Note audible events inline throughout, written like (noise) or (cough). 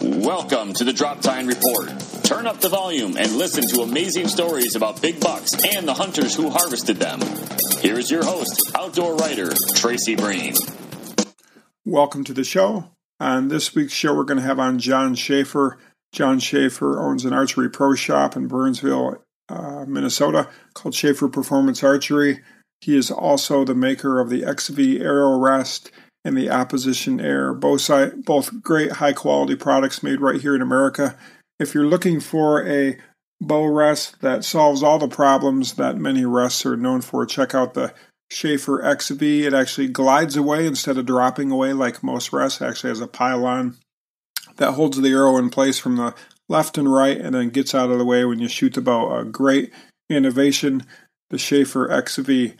Welcome to the Drop Tine Report. Turn up the volume and listen to amazing stories about big bucks and the hunters who harvested them. Here is your host, outdoor writer Tracy Breen. Welcome to the show. On this week's show, we're going to have on John Schaffer. John Schaffer owns an archery pro shop in Burnsville, uh, Minnesota, called Schaffer Performance Archery. He is also the maker of the XV Arrow Rest and the Opposition Air, both, both great high quality products made right here in America. If you're looking for a bow rest that solves all the problems that many rests are known for, check out the Schaffer XV. It actually glides away instead of dropping away like most rests. It actually has a pylon that holds the arrow in place from the left and right and then gets out of the way when you shoot the bow. A great innovation, the Schaffer XV.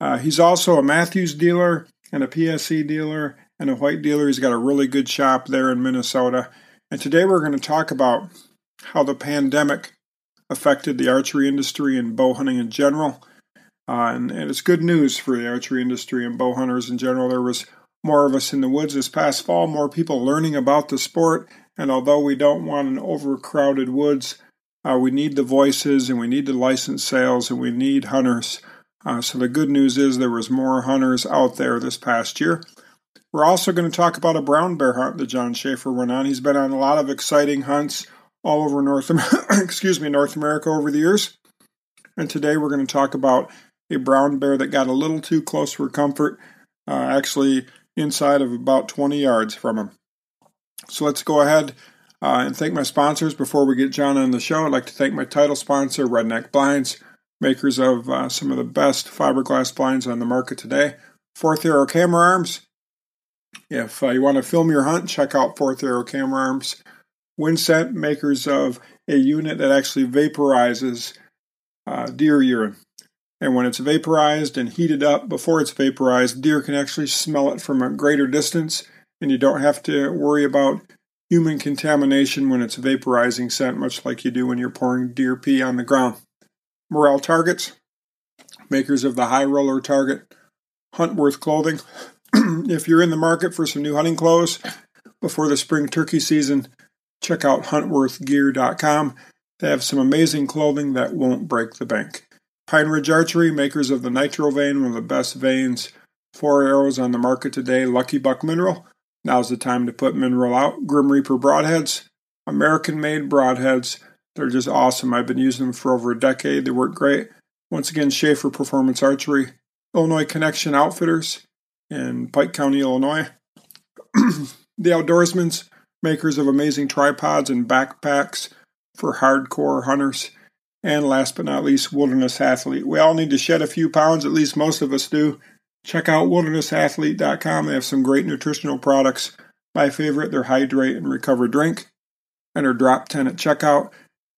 Uh, he's also a Mathews dealer and a PSE dealer and a Hoyt dealer. He's got a really good shop there in Minnesota. And today we're going to talk about how the pandemic affected the archery industry and bow hunting in general. Uh, and, and, it's good news for the archery industry and bow hunters in general. There was more of us in the woods this past fall, more people learning about the sport. And although we don't want an overcrowded woods, uh, we need the voices and we need the license sales and we need hunters. Uh, so the good news is there was more hunters out there this past year. We're also going to talk about a brown bear hunt that John Schaffer went on. He's been on a lot of exciting hunts all over North America, (coughs) excuse me, North America over the years. And today we're going to talk about a brown bear that got a little too close for comfort, uh, actually inside of about 20 yards from him. So let's go ahead uh, and thank my sponsors before we get John on the show. I'd like to thank my title sponsor, Redneck Blinds, makers of uh, some of the best fiberglass blinds on the market today. Fourth Arrow Camera Arms. If uh, you want to film your hunt, check out Fourth Arrow Camera Arms. Winsent, makers of a unit that actually vaporizes uh, deer urine. And when it's vaporized and heated up before it's vaporized, deer can actually smell it from a greater distance, and you don't have to worry about human contamination when it's vaporizing scent, much like you do when you're pouring deer pee on the ground. Morrell Targets, makers of the High Roller Target, Huntworth Clothing. (clears throat) if you're in the market for some new hunting clothes before the spring turkey season, check out huntworthgear.com. They have some amazing clothing that won't break the bank. Pine Ridge Archery, makers of the Nitro Vane, one of the best vanes for arrows on the market today. Lucky Buck Mineral. Now's the time to put mineral out. Grim Reaper Broadheads, American made broadheads. They're just awesome. I've been using them for over a decade. They work great. Once again, Schaffer Performance Archery, Illinois Connection Outfitters in Pike County, Illinois. (clears throat) the Outdoorsmans, makers of amazing tripods and backpacks for hardcore hunters. And last but not least, Wilderness Athlete. We all need to shed a few pounds, at least most of us do. Check out wildernessathlete.com. They have some great nutritional products. My favorite, their Hydrate and Recover drink. Enter drop 10 at checkout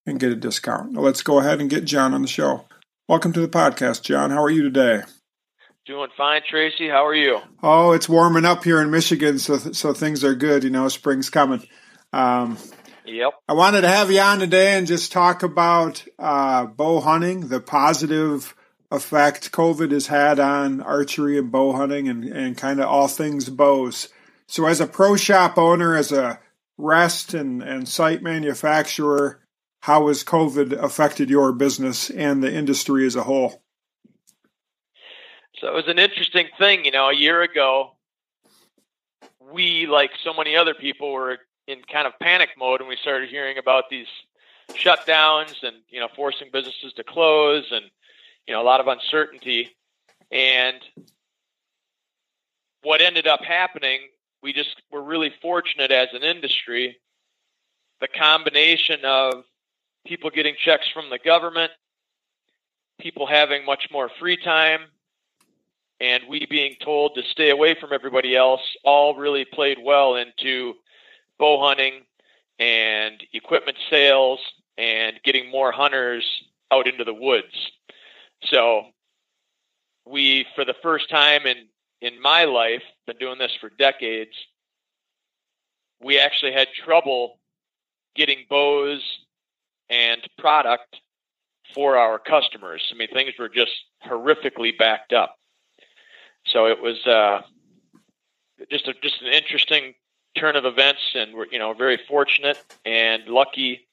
and get a discount. Now let's go ahead and get John on the show. Welcome to the podcast, John. How are you today? Doing fine, Tracy. How are you? Oh, it's warming up here in Michigan, so so things are good. You know, spring's coming. Um, Yep. I wanted to have you on today and just talk about uh, bow hunting, the positive effect COVID has had on archery and bow hunting and, and kind of all things bows. So, as a pro shop owner, as a rest and, and sight manufacturer, how has COVID affected your business and the industry as a whole? So, it was an interesting thing. You know, a year ago, we, like so many other people, were in kind of panic mode and we started hearing about these shutdowns and you know forcing businesses to close and you know a lot of uncertainty and what ended up happening we just were really fortunate as an industry the combination of people getting checks from the government people having much more free time and we being told to stay away from everybody else all really played well into bow hunting and equipment sales and getting more hunters out into the woods. So we, for the first time in, in my life, been doing this for decades, we actually had trouble getting bows and product for our customers. I mean, things were just horrifically backed up. So it was uh, just a, just an interesting turn of events, and we're you know very fortunate and lucky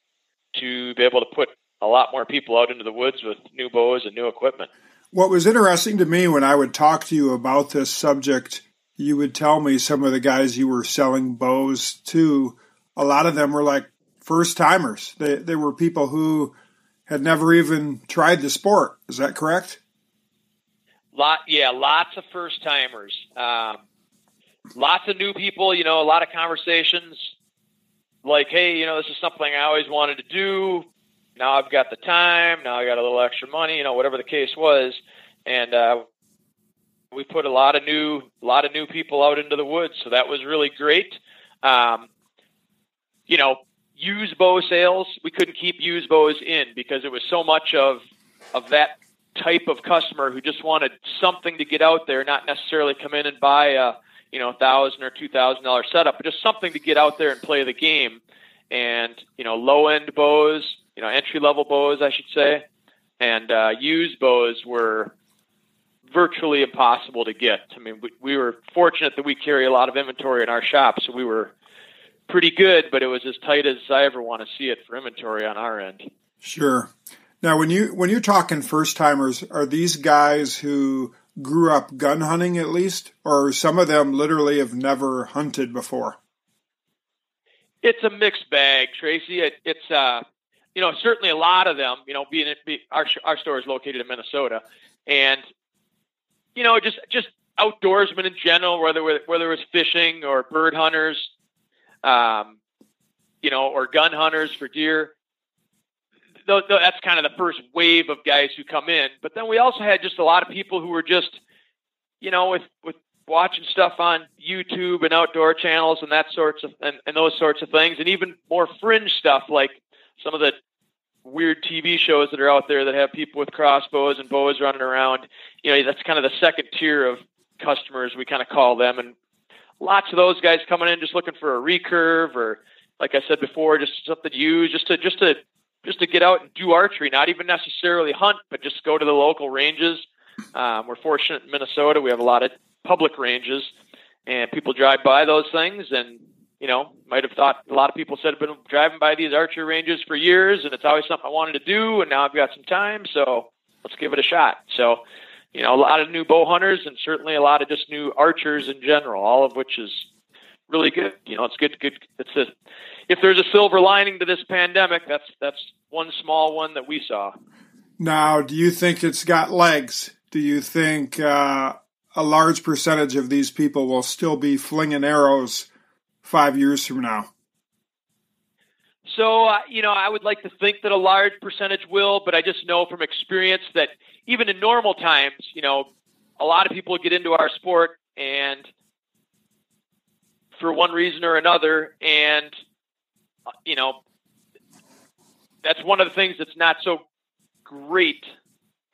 to be able to put a lot more people out into the woods with new bows and new equipment. What was interesting to me when I would talk to you about this subject, you would tell me some of the guys you were selling bows to. A lot of them were like first timers. They they were people who had never even tried the sport. Is that correct? Lot, yeah, lots of first timers. Um, lots of new people. You know, a lot of conversations. Like, hey, you know, this is something I always wanted to do. Now I've got the time. Now I got a little extra money. You know, whatever the case was, and uh, we put a lot of new, a lot of new people out into the woods. So that was really great. Um, you know, used bow sales, we couldn't keep used bows in because it was so much of of that type of customer who just wanted something to get out there, not necessarily come in and buy a you know thousand or two thousand dollar setup, but just something to get out there and play the game. And you know, low end bows, you know, entry level bows, I should say, and uh, used bows were virtually impossible to get. I mean, we, we were fortunate that we carry a lot of inventory in our shop, so we were pretty good, but it was as tight as I ever want to see it for inventory on our end. Sure. Now, when you when you're talking first timers, are these guys who grew up gun hunting at least, or some of them literally have never hunted before? It's a mixed bag, Tracy. It, it's uh, you know, certainly a lot of them. You know, being be, our our store is located in Minnesota, and you know, just just outdoorsmen in general, whether whether it's fishing or bird hunters, um, you know, or gun hunters for deer. That's kind of the first wave of guys who come in. But then we also had just a lot of people who were just, you know, with with watching stuff on YouTube and outdoor channels and that sorts of and, and those sorts of things, and even more fringe stuff like some of the weird TV shows that are out there that have people with crossbows and bows running around. You know, that's kind of the second tier of customers we kind of call them, and lots of those guys coming in just looking for a recurve or, like I said before, just something to use, just to just to just to get out and do archery, not even necessarily hunt, but just go to the local ranges. Um, we're fortunate in Minnesota; we have a lot of public ranges, and people drive by those things, and you know, might have thought a lot of people said "I've been driving by these archery ranges for years, and it's always something I wanted to do, and now I've got some time, so let's give it a shot. So you know, a lot of new bow hunters and certainly a lot of just new archers in general, all of which is really good. You know, it's good. Good. It's a, if there's a silver lining to this pandemic, that's that's one small one that we saw. Now, do you think it's got legs? Do you think uh, a large percentage of these people will still be flinging arrows five years from now? So, uh, you know, I would like to think that a large percentage will, but I just know from experience that even in normal times, you know, a lot of people get into our sport and for one reason or another, and you know, that's one of the things that's not so great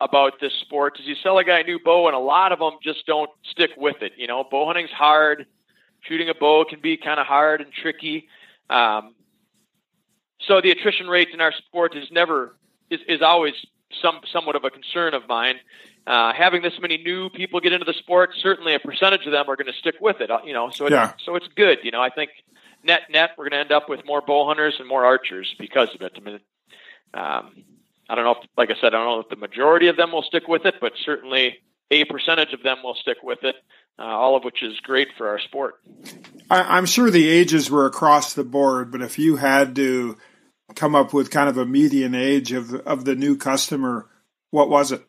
about this sport is you sell a guy a new bow and a lot of them just don't stick with it. You know, bow hunting's hard. Shooting a bow can be kind of hard and tricky. Um, so the attrition rate in our sport is never is, is always some somewhat of a concern of mine. Uh, having this many new people get into the sport, certainly a percentage of them are going to stick with it. Uh, you know, so it's, yeah. so it's good. You know, I think net net we're going to end up with more bow hunters and more archers because of it. I mean, um, I don't know if, like I said, I don't know if the majority of them will stick with it, but certainly a percentage of them will stick with it. Uh, all of which is great for our sport. I, I'm sure the ages were across the board, but if you had to come up with kind of a median age of of the new customer, what was it?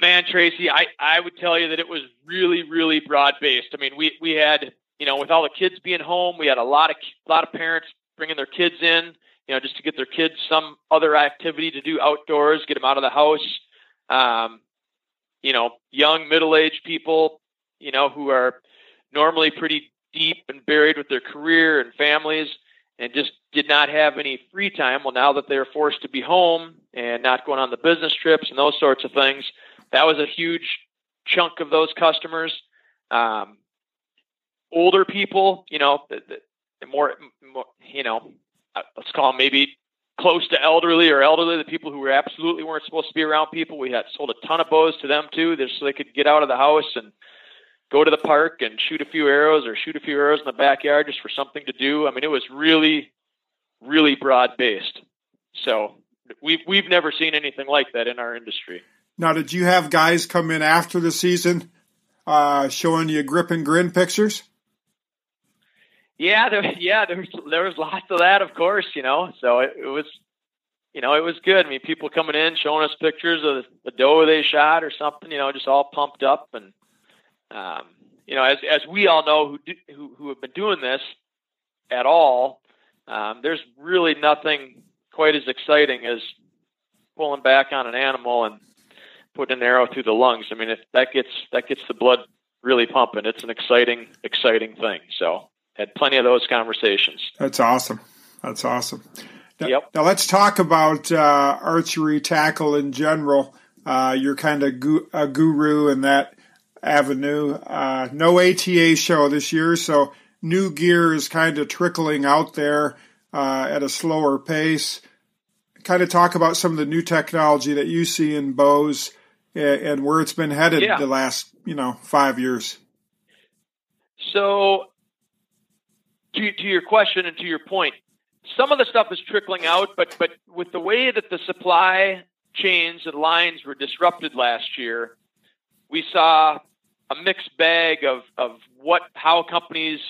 Man, Tracy, I, I would tell you that it was really, really broad based. I mean, we, we had, you know, with all the kids being home, we had a lot of a lot of parents bringing their kids in, you know, just to get their kids some other activity to do outdoors, get them out of the house. Um, you know, young, middle aged people, you know, who are normally pretty deep and buried with their career and families and just did not have any free time. Well, now that they're forced to be home and not going on the business trips and those sorts of things, that was a huge chunk of those customers. Um, older people, you know, the, the more, more, you know, uh, let's call them maybe close to elderly or elderly, the people who were absolutely weren't supposed to be around people. We had sold a ton of bows to them too, just so they could get out of the house and go to the park and shoot a few arrows or shoot a few arrows in the backyard just for something to do. I mean, it was really, really broad based. So we've we've never seen anything like that in our industry. Now, did you have guys come in after the season uh, showing you grip and grin pictures? Yeah, there, yeah, there was there was lots of that, of course, you know. So it, it was, you know, it was good. I mean, people coming in showing us pictures of the doe they shot or something, you know, just all pumped up and um, you know, as as we all know who do, who who have been doing this at all, um, there's really nothing quite as exciting as pulling back on an animal and putting an arrow through the lungs. I mean, if that gets that gets the blood really pumping, it's an exciting exciting thing. So had plenty of those conversations. That's awesome. That's awesome. Now, yep. Now let's talk about uh, archery tackle in general. Uh, you're kind of gu- a guru in that avenue. Uh, no ATA show this year, so new gear is kind of trickling out there uh, at a slower pace. Kind of talk about some of the new technology that you see in bows and, and where it's been headed yeah. the last, you know, five years. So, to, to your question and to your point, some of the stuff is trickling out, but but with the way that the supply chains and lines were disrupted last year, we saw a mixed bag of, of what how companies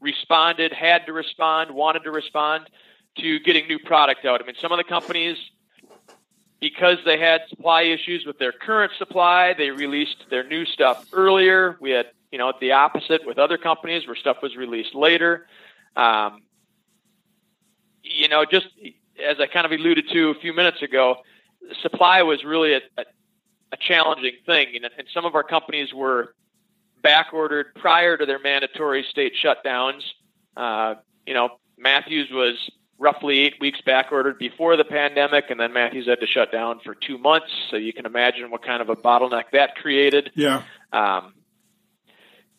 responded, had to respond, wanted to respond to getting new product out. I mean, some of the companies, because they had supply issues with their current supply, they released their new stuff earlier. We had, you know, the opposite with other companies where stuff was released later. Um, you know, just as I kind of alluded to a few minutes ago, supply was really a, a a challenging thing. And, and some of our companies were back ordered prior to their mandatory state shutdowns. Uh, you know, Mathews was roughly eight weeks back ordered before the pandemic, and then Mathews had to shut down for two months. So you can imagine what kind of a bottleneck that created. Yeah. Um,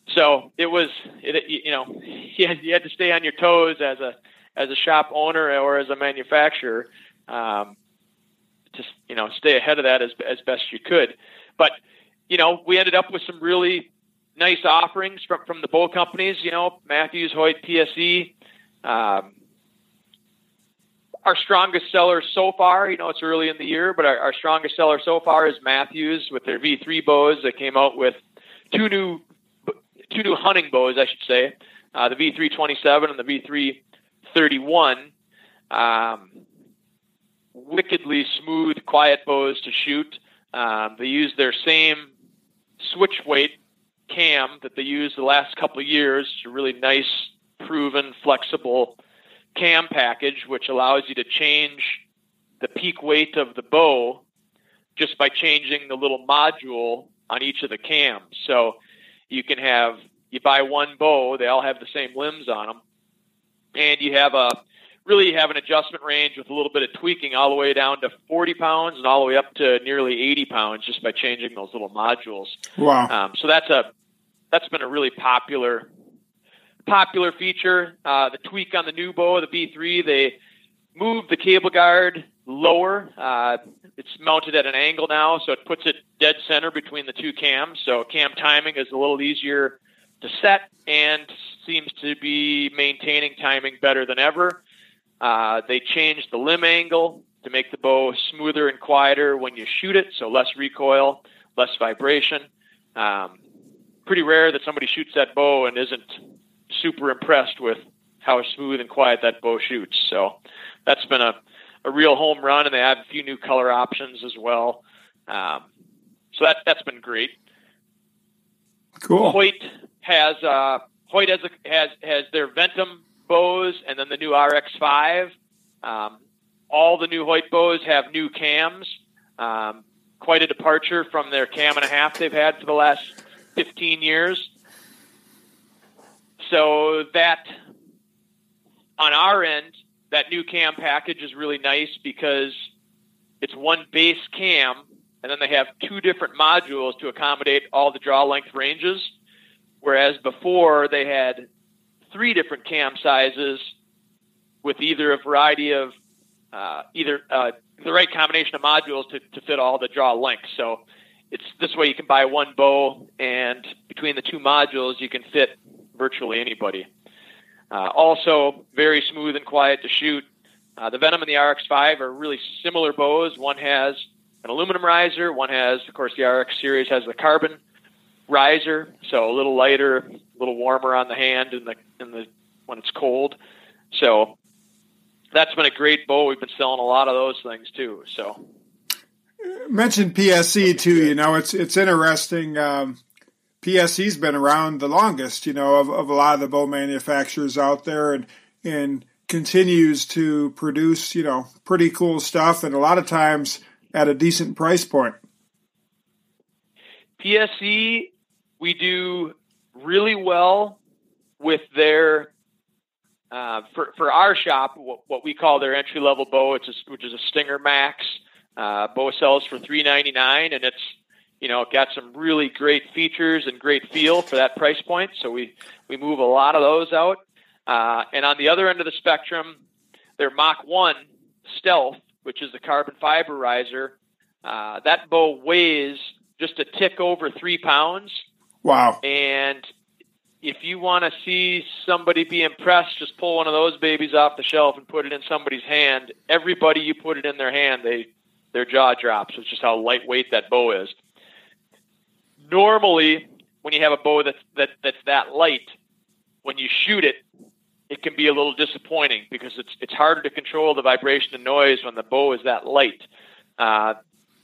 so it was, it, you know, (laughs) you had, you had to stay on your toes as a as a shop owner or as a manufacturer. Um, to you know stay ahead of that as as best you could. But you know, we ended up with some really nice offerings from from the bow companies. You know, Mathews, Hoyt, PSE. Um, our strongest seller so far, you know, it's early in the year, but our, our strongest seller so far is Mathews with their V3 bows. They came out with two new two new hunting bows, I should say, uh, the V327 and the V331. Um, wickedly smooth, quiet bows to shoot. Um, they use their same switch weight cam that they used the last couple of years. It's a really nice, proven, flexible cam package, which allows you to change the peak weight of the bow just by changing the little module on each of the cams. So you can have you buy one bow, they all have the same limbs on them, and you have a really have an adjustment range with a little bit of tweaking all the way down to 40 pounds and all the way up to nearly 80 pounds just by changing those little modules. Wow. Um, so that's a, that's been a really popular, popular feature. Uh, the tweak on the new bow, the V3, they moved the cable guard lower. Uh, it's mounted at an angle now, so it puts it dead center between the two cams. So cam timing is a little easier to set and seems to be maintaining timing better than ever. Uh, they changed the limb angle to make the bow smoother and quieter when you shoot it, so less recoil, less vibration. Um, pretty rare that somebody shoots that bow and isn't super impressed with how smooth and quiet that bow shoots. So that's been a, a real home run, and they have a few new color options as well. Um, so that that's been great. Cool. Hoyt has uh, Hoyt has a, has has their Ventum bows and then the new RX5. Um, all the new Hoyt bows have new cams. Um, quite a departure from their cam and a half they've had for the last 15 years. So that on our end, that new cam package is really nice because it's one base cam and then they have two different modules to accommodate all the draw length ranges. Whereas before they had three different cam sizes with either a variety of uh, either uh, the right combination of modules to, to fit all the draw lengths. So it's this way you can buy one bow, and between the two modules, you can fit virtually anybody. Uh, also, very smooth and quiet to shoot. Uh, the Ventum and the RX5 are really similar bows. One has an aluminum riser. One has, of course, the RX series has the carbon riser, so a little lighter, little warmer on the hand in the in the when it's cold. So that's been a great bow. We've been selling a lot of those things too. So mentioned PSE too. You know, it's it's interesting. Um, PSE's been around the longest, you know, of, of a lot of the bow manufacturers out there, and and continues to produce, you know, pretty cool stuff, and a lot of times at a decent price point. PSE, we do really well with their uh, for for our shop, what, what we call their entry level bow, it's a, which is a Stinger Max. Uh, bow sells for three ninety nine, and it's you know got some really great features and great feel for that price point. So we we move a lot of those out. Uh, and on the other end of the spectrum, their Mach One Stealth, which is the carbon fiber riser, uh, that bow weighs just a tick over three pounds. Wow! And if you want to see somebody be impressed, just pull one of those babies off the shelf and put it in somebody's hand. Everybody you put it in their hand, they their jaw drops. It's just how lightweight that bow is. Normally, when you have a bow that's that that's that light, when you shoot it, it can be a little disappointing because it's it's harder to control the vibration and noise when the bow is that light. Uh,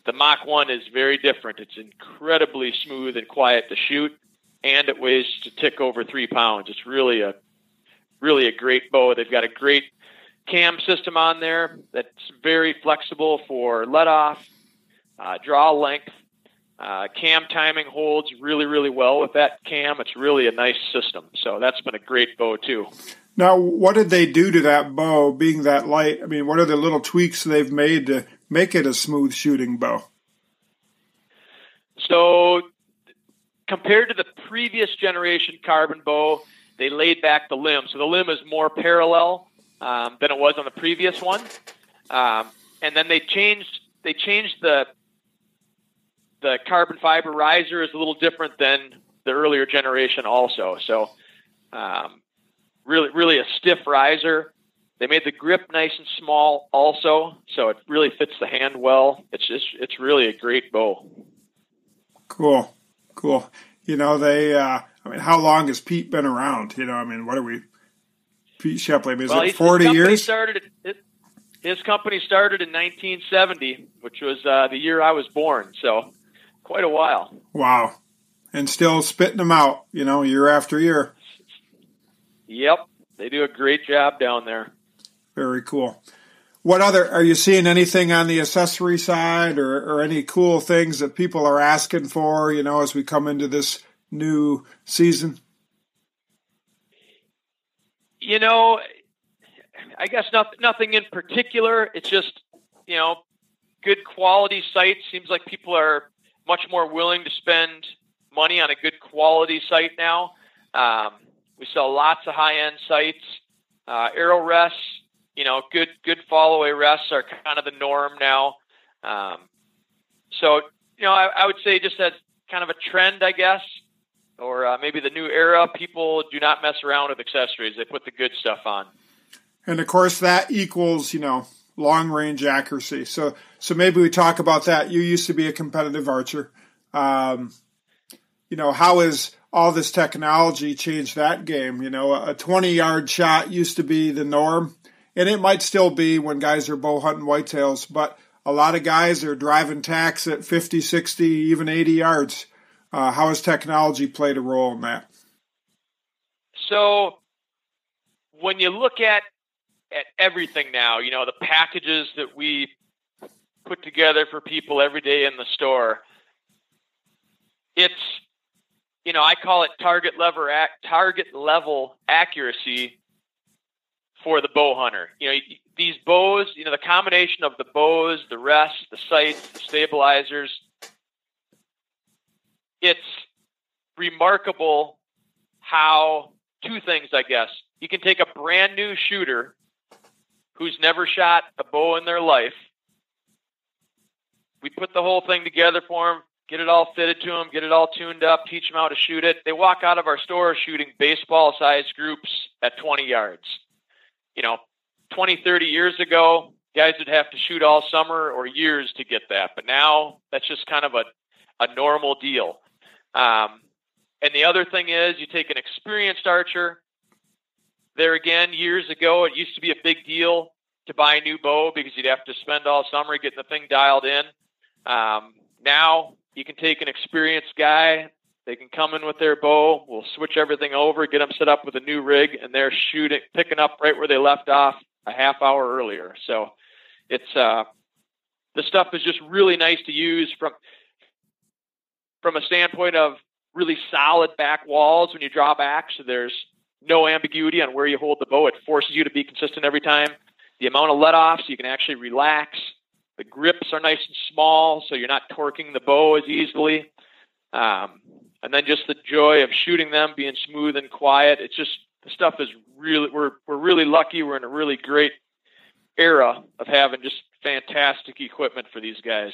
the Mach 1 is very different. It's incredibly smooth and quiet to shoot and it weighs to tick over three pounds. It's really a really a great bow. They've got a great cam system on there that's very flexible for let off, uh, draw length. Uh, cam timing holds really, really well with that cam. It's really a nice system. So that's been a great bow too. Now, what did they do to that bow being that light? I mean, what are the little tweaks they've made to make it a smooth shooting bow? So compared to the previous generation carbon bow, they laid back the limb. So the limb is more parallel um, than it was on the previous one. Um, and then they changed they changed the the carbon fiber riser is a little different than the earlier generation also. So um, really really a stiff riser. They made the grip nice and small also, so it really fits the hand well. It's just it's really a great bow. Cool. Cool. You know, they, uh, I mean, how long has Pete been around? You know, I mean, what are we, Pete Shepley, I mean, is well, it 40 years? Started, it, his company started in 1970, which was uh, the year I was born. So quite a while. Wow. And still spitting them out, you know, year after year. Yep. They do a great job down there. Very cool. What other are you seeing anything on the accessory side or, or any cool things that people are asking for, you know, as we come into this new season? You know, I guess not, nothing in particular. It's just, you know, good quality sights. Seems like people are much more willing to spend money on a good quality sight now. Um, we sell lots of high end sights. Uh, arrow rests, you know, good good fall away rests are kind of the norm now. Um, so, you know, I, I, would say just as kind of a trend, I guess, or uh, maybe the new era, people do not mess around with accessories. They put the good stuff on. And of course, that equals, you know, long range accuracy. So, so maybe we talk about that. You used to be a competitive archer. Um, you know, how has all this technology changed that game? You know, a 20 yard shot used to be the norm and it might still be when guys are bow hunting whitetails, but a lot of guys are driving tacks at 50, 60, even 80 yards. Uh, how has technology played a role in that? So, when you look at at everything now, you know the packages that we put together for people every day in the store. It's you know I call it target level target level accuracy for the bow hunter. You know, these bows, you know, the combination of the bows, the rest, the sights, the stabilizers, it's remarkable how two things, I guess. You can take a brand new shooter who's never shot a bow in their life. We put the whole thing together for them get it all fitted to them, get it all tuned up, teach them how to shoot it. They walk out of our store shooting baseball sized groups at 20 yards. You know, 20, 30 years ago, guys would have to shoot all summer or years to get that. But now that's just kind of a, a normal deal. Um, and the other thing is, you take an experienced archer. There again, years ago, it used to be a big deal to buy a new bow because you'd have to spend all summer getting the thing dialed in. Um, now you can take an experienced guy. They can come in with their bow. We'll switch everything over, get them set up with a new rig, and they're shooting, picking up right where they left off a half hour earlier. So it's uh, the stuff is just really nice to use from from a standpoint of really solid back walls when you draw back. So there's no ambiguity on where you hold the bow. It forces you to be consistent every time. The amount of let offs, so you can actually relax. The grips are nice and small, so you're not torquing the bow as easily. Um, and then just the joy of shooting them, being smooth and quiet. It's just the stuff is really we're we're really lucky. We're in a really great era of having just fantastic equipment for these guys.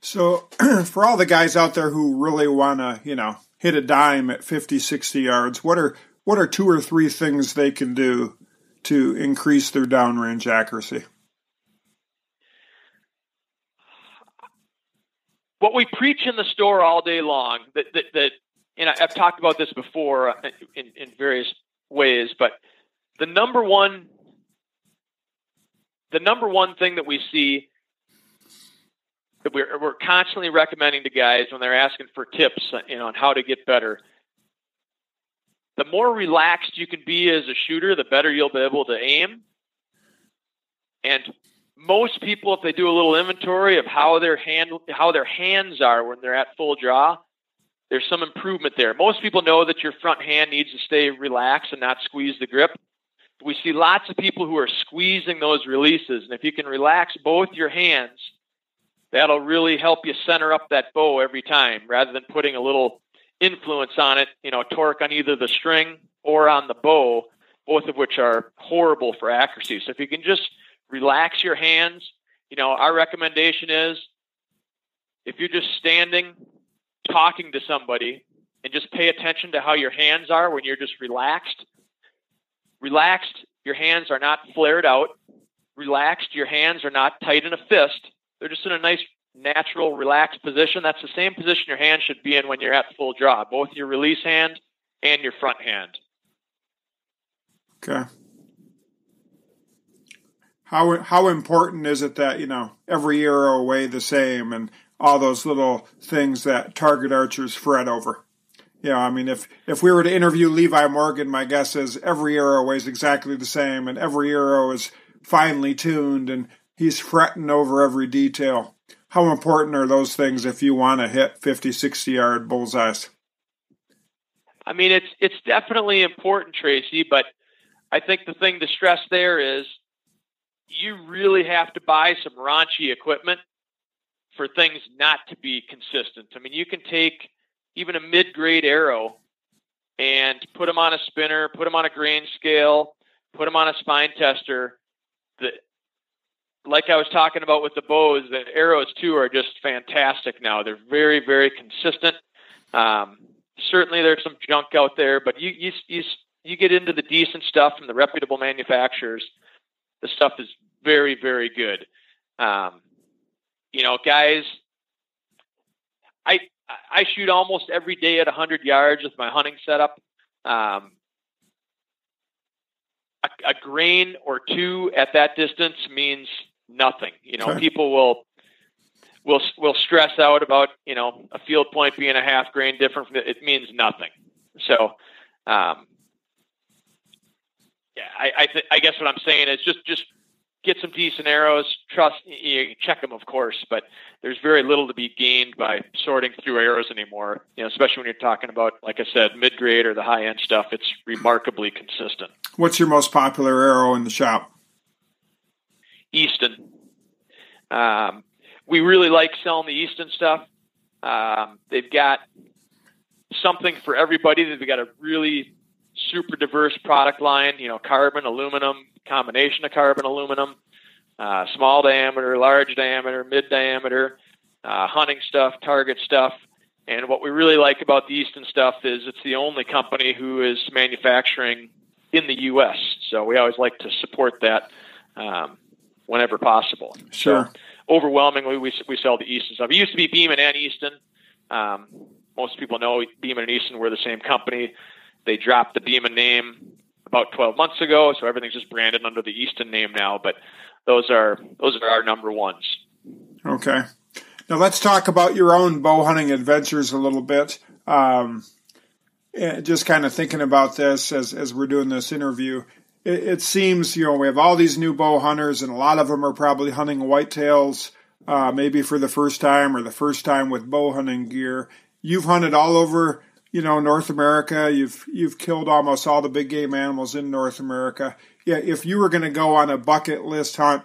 So, (clears throat) for all the guys out there who really want to, you know, hit a dime at 50, 60 yards, what are what are two or three things they can do to increase their downrange accuracy? What we preach in the store all day long that that, that and I, have talked about this before uh, in, in various ways, but the number one the number one thing that we see that we're, we're constantly recommending to guys when they're asking for tips you know, on how to get better the more relaxed you can be as a shooter the better you'll be able to aim. And most people, if they do a little inventory of how their hand how their hands are when they're at full draw, there's some improvement there. Most people know that your front hand needs to stay relaxed and not squeeze the grip. We see lots of people who are squeezing those releases, and if you can relax both your hands, that'll really help you center up that bow every time, rather than putting a little influence on it. You know, torque on either the string or on the bow, both of which are horrible for accuracy. So if you can just relax your hands. You know, our recommendation is if you're just standing talking to somebody and just pay attention to how your hands are when you're just relaxed. Relaxed, your hands are not flared out. Relaxed, your hands are not tight in a fist. They're just in a nice, natural, relaxed position. That's the same position your hand should be in when you're at full draw, both your release hand and your front hand. Okay how how important is it that you know every arrow weigh the same and all those little things that target archers fret over? You know, I mean, if if we were to interview Levi Morgan, my guess is every arrow weighs exactly the same, and every arrow is finely tuned, and he's fretting over every detail. How important are those things if you want to hit 50, 60 yard bullseyes? I mean, it's it's definitely important, Tracy, but I think the thing to stress there is you really have to buy some raunchy equipment for things not to be consistent. I mean, you can take even a mid-grade arrow and put them on a spinner, put them on a grain scale, put them on a spine tester. The, like I was talking about with the bows, the arrows too are just fantastic now. They're very, very consistent. Um, certainly, there's some junk out there, but you, you you you get into the decent stuff from the reputable manufacturers the stuff is very, very good. Um, you know, guys, I I shoot almost every day at 100 yards with my hunting setup. Um, a, a, grain or two at that distance means nothing. You know, okay. people will will will stress out about you know a field point being a half grain different. From it, it means nothing. So, um, I I, th- I guess what I'm saying is just just get some decent arrows. Trust you check them, of course, but there's very little to be gained by sorting through arrows anymore. You know, especially when you're talking about, like I said, mid grade or the high end stuff. It's remarkably consistent. What's your most popular arrow in the shop? Easton. Um, we really like selling the Easton stuff. Um, they've got something for everybody. They've got a really super diverse product line. You know, carbon, aluminum, combination of carbon, aluminum, uh, small diameter, large diameter, mid diameter. uh, hunting stuff, target stuff. And what we really like about the Easton stuff is it's the only company who is manufacturing in the U.S. So we always like to support that um, whenever possible. Sure. So overwhelmingly, we, we sell the Easton stuff. It used to be Beman and Easton. Um, most people know Beman and Easton were the same company. They dropped the Beman name about 12 months ago, so everything's just branded under the Easton name now. But those are those are our number ones. Okay. Now let's talk about your own bow hunting adventures a little bit. Um, eh, just kind of thinking about this as as we're doing this interview. It, it, seems you know we have all these new bow hunters, and a lot of them are probably hunting whitetails, uh, maybe for the first time or the first time with bow hunting gear. You've hunted all over you know North America. You've you've killed almost all the big game animals in North America. Yeah, if you were going to go on a bucket list hunt,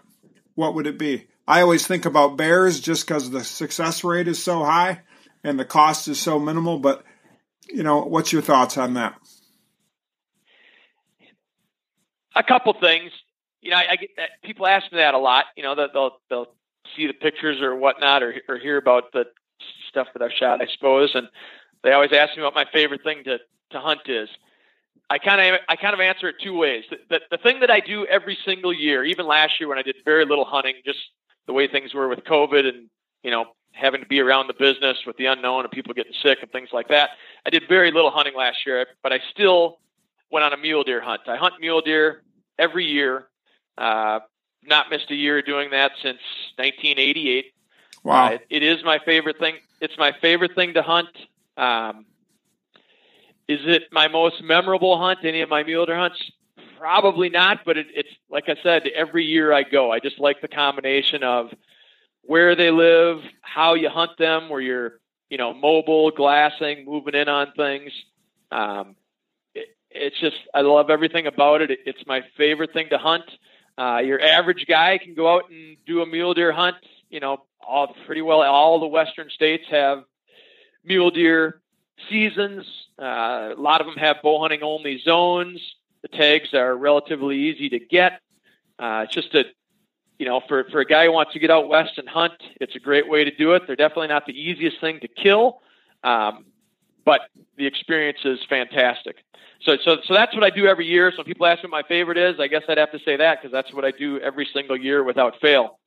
what would it be? I always think about bears just because the success rate is so high and the cost is so minimal. But you know, what's your thoughts on that? A couple things. You know, I, I get that people ask me that a lot. You know, they'll they'll see the pictures or whatnot, or or hear about the stuff that I've shot, I suppose, and they always ask me what my favorite thing to to hunt is. I kind of I kind of answer it two ways. The, the, the thing that I do every single year, even last year when I did very little hunting, just the way things were with COVID and you know having to be around the business with the unknown and people getting sick and things like that. I did very little hunting last year, but I still went on a mule deer hunt. I hunt mule deer every year. Uh, not missed a year doing that since 1988. Wow! Uh, it, it is my favorite thing. It's my favorite thing to hunt. Um, is it my most memorable hunt? Any of my mule deer hunts? Probably not, but it, it's like I said, every year I go. I just like the combination of where they live, how you hunt them, where you're, you know, mobile, glassing, moving in on things. Um, it, it's just, I love everything about it. it. It's my favorite thing to hunt. Uh, your average guy can go out and do a mule deer hunt. You know, all pretty well all the western states have mule deer seasons. Uh, a lot of them have bow hunting only zones. The tags are relatively easy to get. Uh, it's just a, you know, for, for a guy who wants to get out west and hunt, it's a great way to do it. They're definitely not the easiest thing to kill, um, but the experience is fantastic. So, so, so that's what I do every year. So when people ask me what my favorite is, I guess I'd have to say that because that's what I do every single year without fail.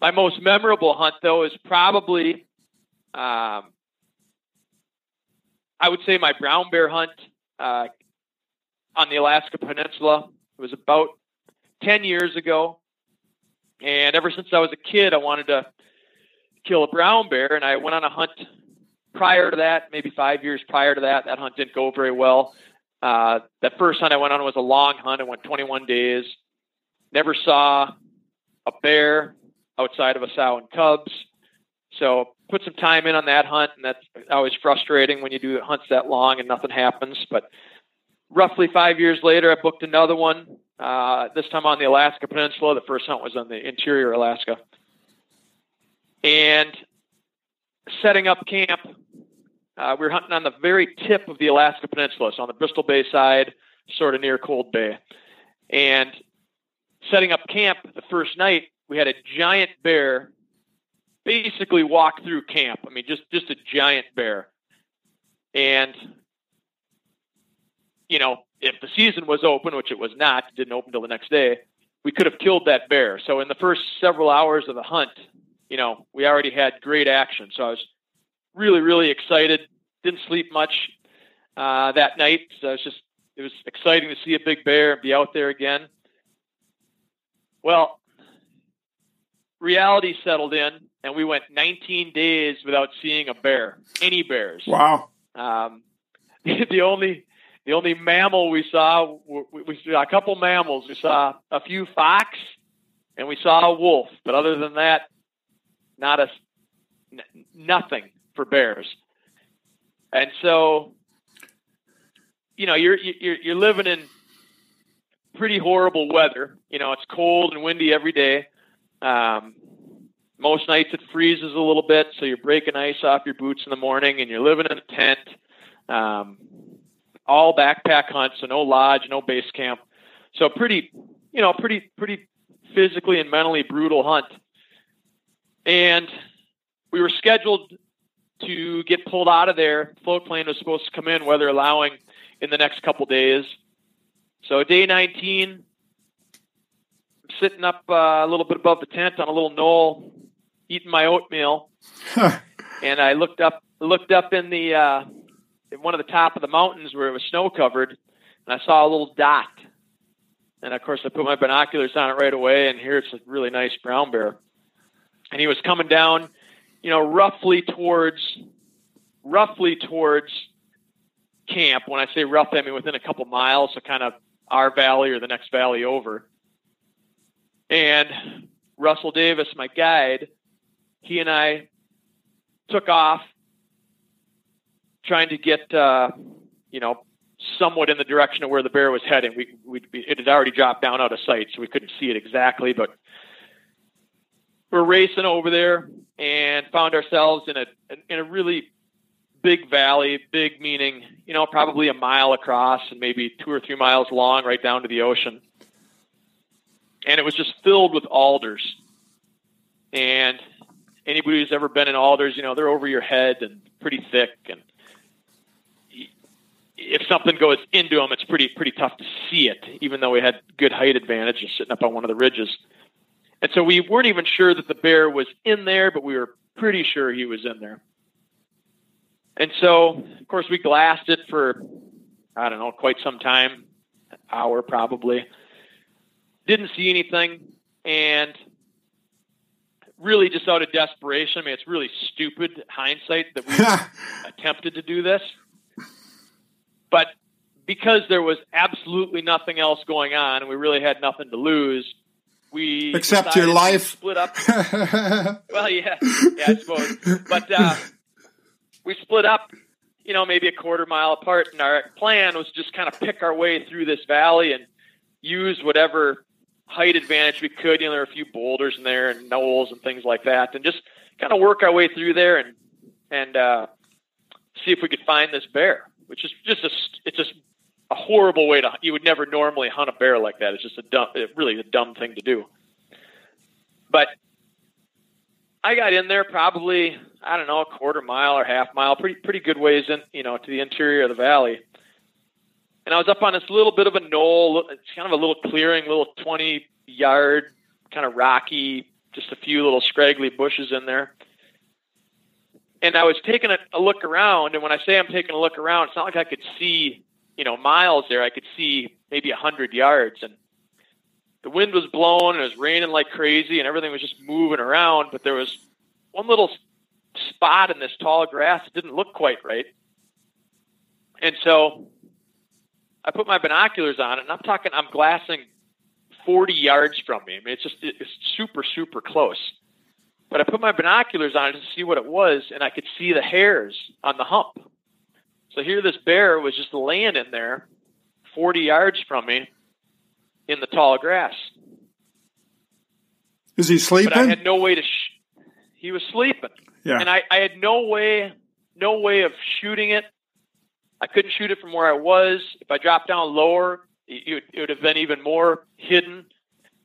My most memorable hunt, though, is probably um, I would say my brown bear hunt uh, on the Alaska Peninsula. It was about 10 years ago. And ever since I was a kid, I wanted to kill a brown bear. And I went on a hunt prior to that, maybe five years prior to that. That hunt didn't go very well. Uh, that first hunt I went on was a long hunt. I went 21 days. Never saw a bear outside of a sow and cubs. So put some time in on that hunt, and that's always frustrating when you do hunts that long and nothing happens. But roughly five years later, I booked another one. Uh, this time on the Alaska Peninsula. The first hunt was on the interior Alaska, and setting up camp. Uh, we were hunting on the very tip of the Alaska Peninsula, so on the Bristol Bay side, sort of near Cold Bay. And setting up camp the first night, we had a giant bear basically walk through camp. I mean, just just a giant bear. And you know, if the season was open, which it was not, it didn't open till the next day, we could have killed that bear. So in the first several hours of the hunt, you know, we already had great action. So I was really, really excited. Didn't sleep much uh, that night. So it was just it was exciting to see a big bear and be out there again. Well, reality settled in, and we went 19 days without seeing a bear, any bears. Wow. Um, (laughs) the only the only mammal we saw, we, we saw a couple mammals. We saw a few fox, and we saw a wolf. But other than that, not a n- nothing for bears. And so, you know, you're you're you're living in pretty horrible weather. You know, it's cold and windy every day. Um, most nights it freezes a little bit, so you're breaking ice off your boots in the morning, and you're living in a tent. Um, all backpack hunts, so no lodge, no base camp. So pretty, you know, pretty pretty physically and mentally brutal hunt. And we were scheduled to get pulled out of there. Float plane was supposed to come in, weather allowing, in the next couple days. So day 19, I'm sitting up uh, a little bit above the tent on a little knoll, eating my oatmeal, and I looked up looked up in the uh, in one of the top of the mountains where it was snow covered, and I saw a little dot. And of course, I put my binoculars on it right away, and here it's a really nice brown bear. And he was coming down, you know, roughly towards, roughly towards camp. When I say roughly, I mean within a couple miles, so kind of our valley or the next valley over. And Russell Davis, my guide, he and I took off trying to get, uh, you know, somewhat in the direction of where the bear was heading. We, we, it had already dropped down out of sight, so we couldn't see it exactly, but we're racing over there and found ourselves in a, in a really big valley, big meaning, you know, probably a mile across and maybe two or three miles long right down to the ocean. And it was just filled with alders. And anybody who's ever been in alders, you know, they're over your head and pretty thick and if something goes into them, it's pretty pretty tough to see it, even though we had good height advantage just sitting up on one of the ridges. And so we weren't even sure that the bear was in there, but we were pretty sure he was in there. And so, of course, we glassed it for I don't know, quite some time, hour probably. Didn't see anything, and really just out of desperation. I mean, it's really stupid hindsight that we (laughs) attempted to do this. But because there was absolutely nothing else going on and we really had nothing to lose, we except your life split up. (laughs) well, yeah, yeah, I suppose. But uh, we split up, you know, maybe a quarter mile apart, and our plan was just kind of pick our way through this valley and use whatever height advantage we could. You know, there are a few boulders in there and knolls and things like that, and just kind of work our way through there and and uh, see if we could find this bear which is just a it's just a horrible way to you would never normally hunt a bear like that. It's just a dumb, really a dumb thing to do. But I got in there probably I don't know a quarter mile or half mile, pretty pretty good ways in you know to the interior of the valley. And I was up on this little bit of a knoll. It's kind of a little clearing, little twenty yard, kind of rocky, just a few little scraggly bushes in there and I was taking a, a look around, and when I say I'm taking a look around, it's not like I could see, you know, miles there. I could see maybe a hundred yards, and the wind was blowing, and it was raining like crazy, and everything was just moving around. But there was one little spot in this tall grass that didn't look quite right, and so I put my binoculars on it, and I'm talking, I'm glassing 40 yards from me. I mean, it's just it's super super close but I put my binoculars on it to see what it was, and I could see the hairs on the hump. So here, this bear was just laying in there, 40 yards from me, in the tall grass. Is he sleeping? But I had no way to. Sh- he was sleeping. Yeah. And I, I had no way, no way of shooting it. I couldn't shoot it from where I was. If I dropped down lower, it, it would have been even more hidden.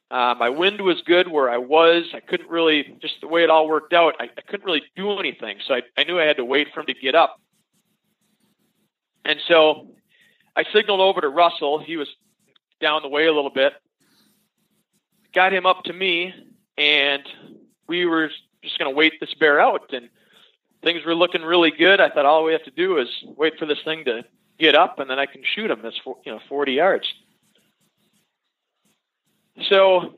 Uh, my wind was good where I was. I couldn't really, just the way it all worked out, I, I couldn't really do anything. So I, I knew I had to wait for him to get up. And so I signaled over to Russell. He was down the way a little bit. Got him up to me, and we were just going to wait this bear out. And things were looking really good. I thought all we have to do is wait for this thing to get up, and then I can shoot him. This you know 40 yards. So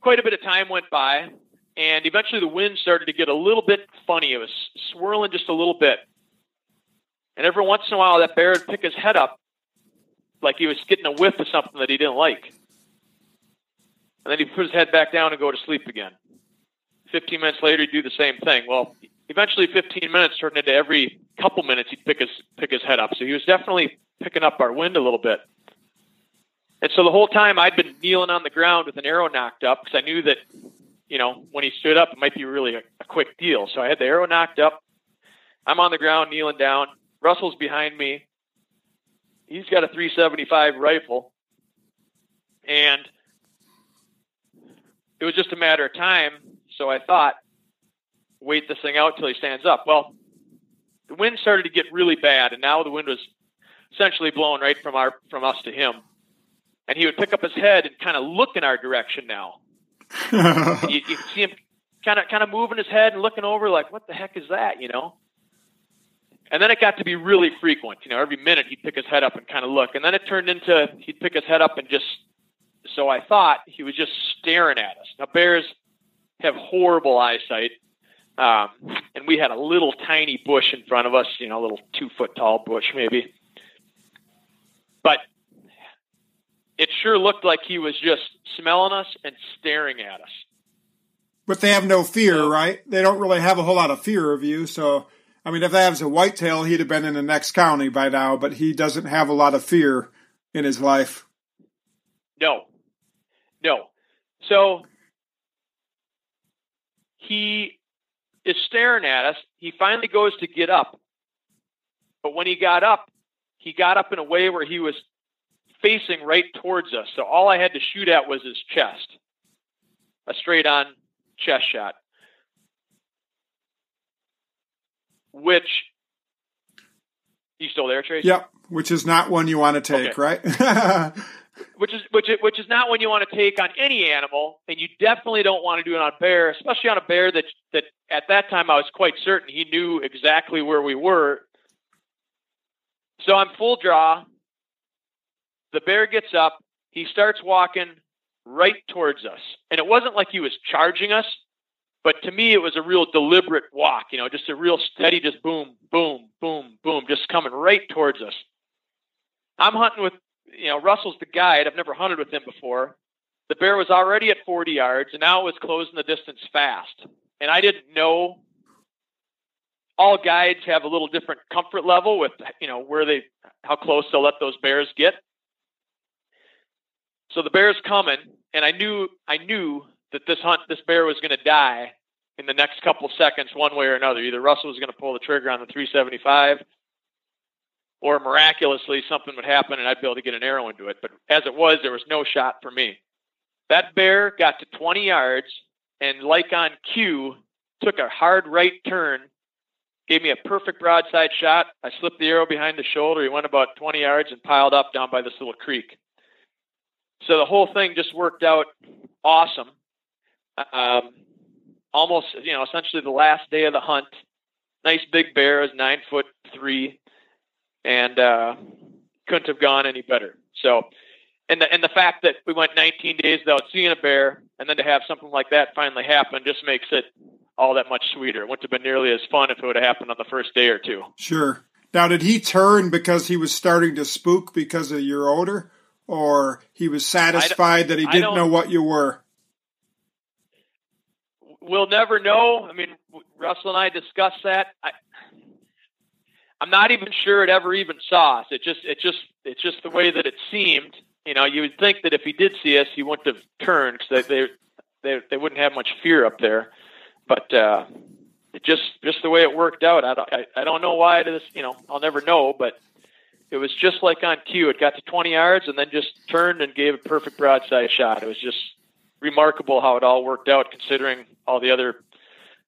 quite a bit of time went by, and eventually the wind started to get a little bit funny. It was swirling just a little bit. And every once in a while, that bear would pick his head up like he was getting a whiff of something that he didn't like. And then he'd put his head back down and go to sleep again. 15 minutes later, he'd do the same thing. Well, eventually 15 minutes turned into every couple minutes he'd pick his, pick his head up. So he was definitely picking up our wind a little bit. And so the whole time I'd been kneeling on the ground with an arrow nocked up because I knew that, you know, when he stood up, it might be really a, a quick deal. So I had the arrow nocked up. I'm on the ground kneeling down. Russell's behind me. He's got a 375 rifle. And it was just a matter of time. So I thought wait this thing out till he stands up. Well, the wind started to get really bad, and now the wind was essentially blowing right from our from us to him. And he would pick up his head and kind of look in our direction now. (laughs) you, you see him kind of kind of moving his head and looking over like, what the heck is that? You know. And then it got to be really frequent. You know, every minute he'd pick his head up and kind of look. And then it turned into he'd pick his head up and just. So I thought he was just staring at us. Now bears have horrible eyesight, um, and we had a little tiny bush in front of us. You know, a little two foot tall bush maybe. But it sure looked like he was just smelling us and staring at us. But they have no fear, right? They don't really have a whole lot of fear of you. So, I mean, if that was a whitetail, he'd have been in the next county by now, but he doesn't have a lot of fear in his life. No. No. So he is staring at us. He finally goes to get up. But when he got up, he got up in a way where he was facing right towards us. So all I had to shoot at was his chest. A straight on chest shot. Which you still there, Trace? Yep. Which is not one you want to take, okay. right? (laughs) which is which is, which is not one you want to take on any animal, and you definitely don't want to do it on a bear, especially on a bear that that at that time I was quite certain he knew exactly where we were. So I'm full draw. The bear gets up. He starts walking right towards us, and it wasn't like he was charging us, but to me it was a real deliberate walk. You know, just a real steady, just boom, boom, boom, boom, just coming right towards us. I'm hunting with you know, Russell's the guide. I've never hunted with him before. The bear was already at 40 yards, and now it was closing the distance fast. And I didn't know. All guides have a little different comfort level with, you know, where they, how close they'll let those bears get. So the bear's coming, and I knew, I knew that this hunt, this bear was going to die in the next couple of seconds, one way or another. Either Russell was going to pull the trigger on the 375 or miraculously something would happen and I'd be able to get an arrow into it. But as it was, there was no shot for me. That bear got to 20 yards and, like on cue, took a hard right turn, gave me a perfect broadside shot. I slipped the arrow behind the shoulder. He went about 20 yards and piled up down by this little creek. So the whole thing just worked out awesome. Um, almost, you know, essentially the last day of the hunt. Nice big bear, is nine foot three and uh, couldn't have gone any better. So, and the and the fact that we went 19 days without seeing a bear, and then to have something like that finally happen, just makes it all that much sweeter. It wouldn't have been nearly as fun if it would have happened on the first day or two. Sure. Now, did he turn because he was starting to spook because of your odor, or he was satisfied that he didn't know what you were? We'll never know. I mean, Russell and I discussed that. I, I'm not even sure it ever even saw us. It just, it just, it's just the way that it seemed. You know, you would think that if he did see us, he wouldn't have turned because they, they, they, they wouldn't have much fear up there. But uh, it just, just the way it worked out. I don't, I, I don't know why this. You know, I'll never know. But it was just like on cue. It got to 20 yards and then just turned and gave a perfect broadside shot. It was just remarkable how it all worked out, considering all the other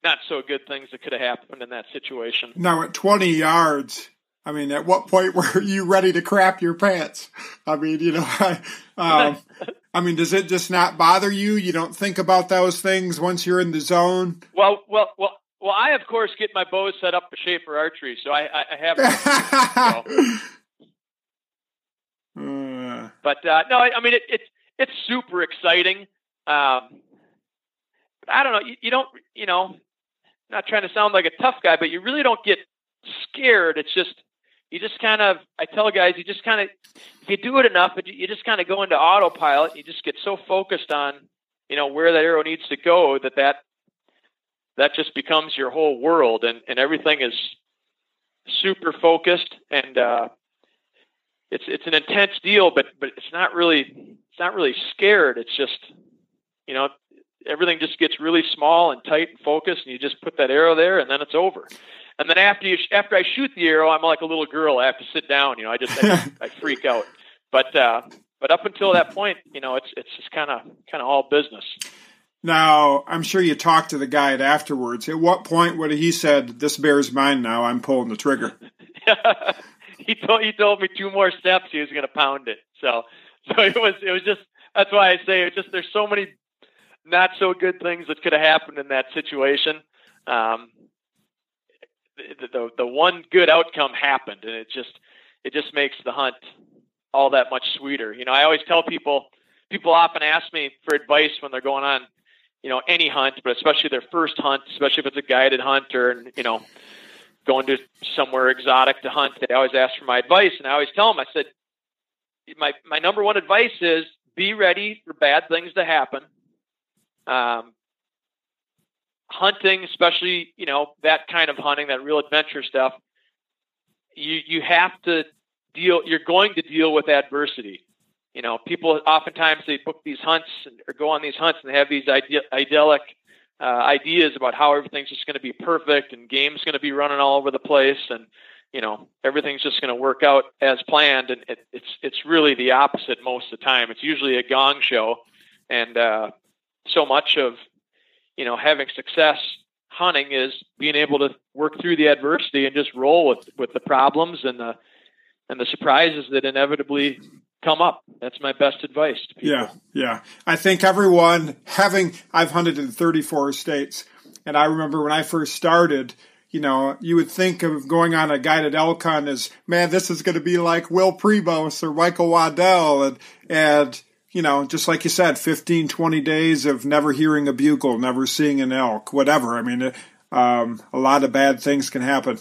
not so good things that could have happened in that situation. Now, at 20 yards, I mean, at what point (laughs) were you ready to crap your pants? I mean, you know, (laughs) I, um, I mean, does it just not bother you? You don't think about those things once you're in the zone? Well, well, well, well, I, of course, get my bow set up for Schaffer archery, so I, I, have. (laughs) so. uh. But uh, no, I, I mean, it, it's it's super exciting. Um, I don't know. You, you, don't, you know, not trying to sound like a tough guy, but you really don't get scared. It's just you just kind of I tell guys you just kind of if you do it enough, you just kind of go into autopilot. You just get so focused on you know where that arrow needs to go that that that just becomes your whole world, and and everything is super focused and uh, it's it's an intense deal, but but it's not really it's not really scared. It's just you know everything just gets really small and tight and focused, and you just put that arrow there, and then it's over. And then after you after I shoot the arrow, I'm like a little girl. I have to sit down. You know, I just I, I freak out. But uh, but up until that point, you know, it's it's just kind of kind of all business. Now, I'm sure you talked to the guide afterwards. At what point would he said, "This bear's mine now. I'm pulling the trigger"? (laughs) (laughs) he told he told me two more steps he was going to pound it. So (laughs) so it was it was just that's why I say it just there's so many not so good things that could have happened in that situation. Um, the, the the one good outcome happened, and it just it just makes the hunt all that much sweeter. You know, I always tell people people often ask me for advice when they're going on, you know, any hunt, but especially their first hunt, especially if it's a guided hunt or you know, going to somewhere exotic to hunt. They always ask for my advice, and I always tell them, I said, my my number one advice is be ready for bad things to happen. Um, hunting, especially you know that kind of hunting, that real adventure stuff, you you have to deal. You're going to deal with adversity. You know, people oftentimes they book these hunts and, or go on these hunts and they have these ide- idyllic uh, ideas about how everything's just going to be perfect and game's going to be running all over the place and you know everything's just going to work out as planned and it, it's it's really the opposite most of the time it's usually a gong show and uh, so much of you know having success hunting is being able to work through the adversity and just roll with with the problems and the and the surprises that inevitably come up. That's my best advice. Yeah, yeah. I think everyone having I've hunted in 34 states and I remember when I first started, you know, you would think of going on a guided elk hunt as, man, this is going to be like Will Primos or Michael Waddell and and you know, just like you said, 15, 20 days of never hearing a bugle, never seeing an elk, whatever. I mean, um, a lot of bad things can happen.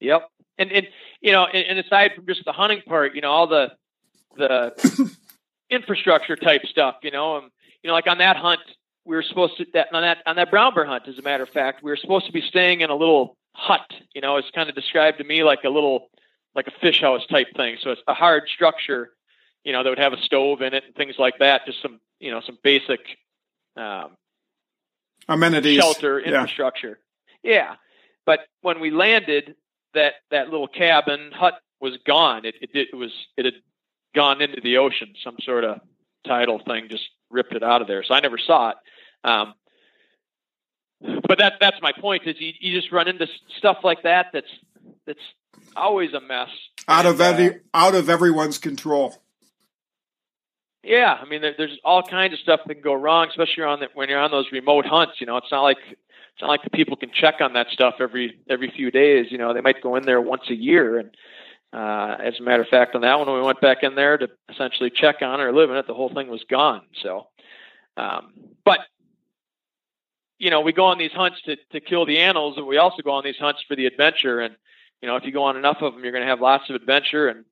Yep. And, and you know, and, and aside from just the hunting part, you know, all the, the (coughs) infrastructure type stuff, you know, um, you know, like on that hunt, we were supposed to, that on that, on that brown bear hunt, as a matter of fact, we were supposed to be staying in a little hut, you know, it's kind of described to me like a little, like a fish house type thing. So it's a hard structure you know, that would have a stove in it and things like that. Just some, you know, some basic um, amenities, shelter, infrastructure. Yeah. yeah. But when we landed, that that little cabin hut was gone. It, it it was it had gone into the ocean. Some sort of tidal thing just ripped it out of there. So I never saw it. Um, but that that's my point. Is you, you just run into stuff like that. That's that's always a mess. Out and, of every uh, out of everyone's control. Yeah, I mean, there, there's all kinds of stuff that can go wrong, especially on the, when you're on those remote hunts. You know, it's not like it's not like the people can check on that stuff every every few days. You know, they might go in there once a year. And uh, as a matter of fact, on that one, we went back in there to essentially check on or live in it, the whole thing was gone. So, um, but you know, we go on these hunts to to kill the animals, and we also go on these hunts for the adventure. And you know, if you go on enough of them, you're going to have lots of adventure and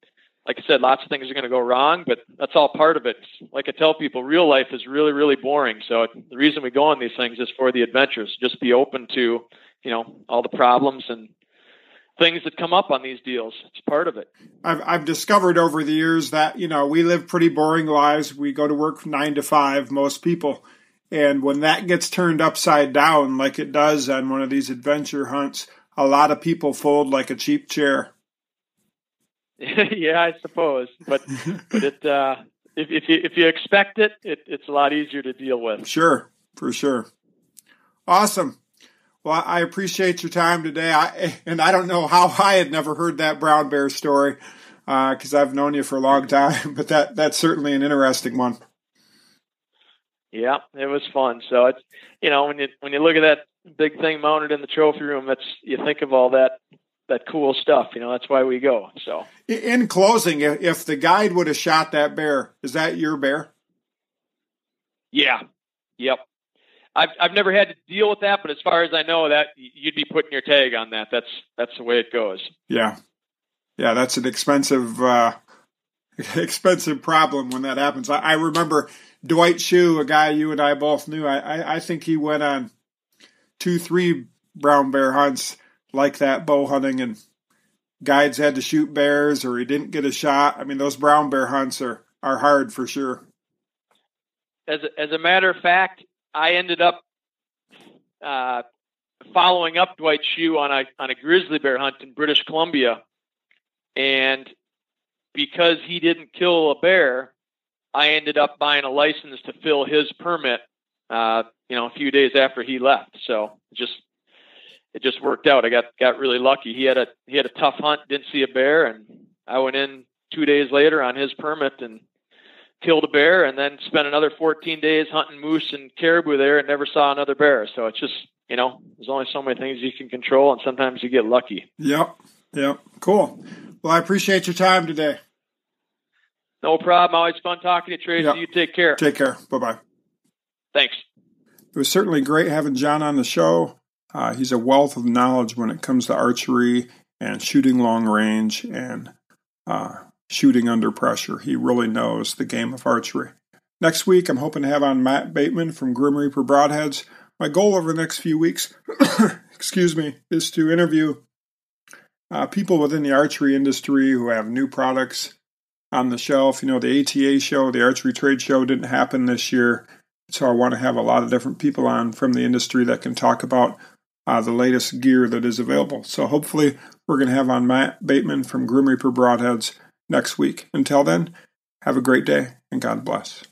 like I said, lots of things are going to go wrong, but that's all part of it. Like I tell people, real life is really, really boring. So the reason we go on these things is for the adventures. Just be open to, you know, all the problems and things that come up on these deals. It's part of it. I've, I've discovered over the years that, you know, we live pretty boring lives. We go to work nine to five, most people. And when that gets turned upside down, like it does on one of these adventure hunts, a lot of people fold like a cheap chair. (laughs) yeah, I suppose, but but it uh, if if you if you expect it, it, it's a lot easier to deal with. Sure, for sure. Awesome. Well, I appreciate your time today. I and I don't know how I had never heard that brown bear story because uh, I've known you for a long time, (laughs) but that that's certainly an interesting one. Yeah, it was fun. So it's you know when you when you look at that big thing mounted in the trophy room, that's you think of all that that cool stuff. You know, that's why we go. So, in closing, if the guide would have shot that bear, is that your bear? Yeah. Yep. I've I've never had to deal with that, but as far as I know, that you'd be putting your tag on that. That's that's the way it goes. Yeah, yeah, that's an expensive uh, (laughs) expensive problem when that happens. I, I remember Dwight Schuh, a guy you and I both knew. I, I I think he went on two, three brown bear hunts like that bow hunting and guides had to shoot bears or he didn't get a shot. I mean, those brown bear hunts are, are hard for sure. As a, as a matter of fact, I ended up uh, following up Dwight Schuh on a on a grizzly bear hunt in British Columbia, and because he didn't kill a bear, I ended up buying a license to fill his permit uh, you know, a few days after he left. So just it just worked out. I got got really lucky. He had a he had a tough hunt, didn't see a bear, and I went in two days later on his permit and killed a bear, and then spent another 14 days hunting moose and caribou there, and never saw another bear. So it's just you know, there's only so many things you can control, and sometimes you get lucky. Yep, yep, cool. Well, I appreciate your time today. No problem. Always fun talking to you, Tracy. Yep. You take care. Take care. Bye bye. Thanks. It was certainly great having John on the show. Uh, he's a wealth of knowledge when it comes to archery and shooting long range and uh, shooting under pressure. He really knows the game of archery. Next week, I'm hoping to have on Matt Bateman from Grim Reaper Broadheads. My goal over the next few weeks, (coughs) excuse me, is to interview uh, people within the archery industry who have new products on the shelf. You know, the ATA show, the archery trade show didn't happen this year. So I want to have a lot of different people on from the industry that can talk about uh, the latest gear that is available. So hopefully we're going to have on Matt Bateman from Grim Reaper Broadheads next week. Until then, have a great day and God bless.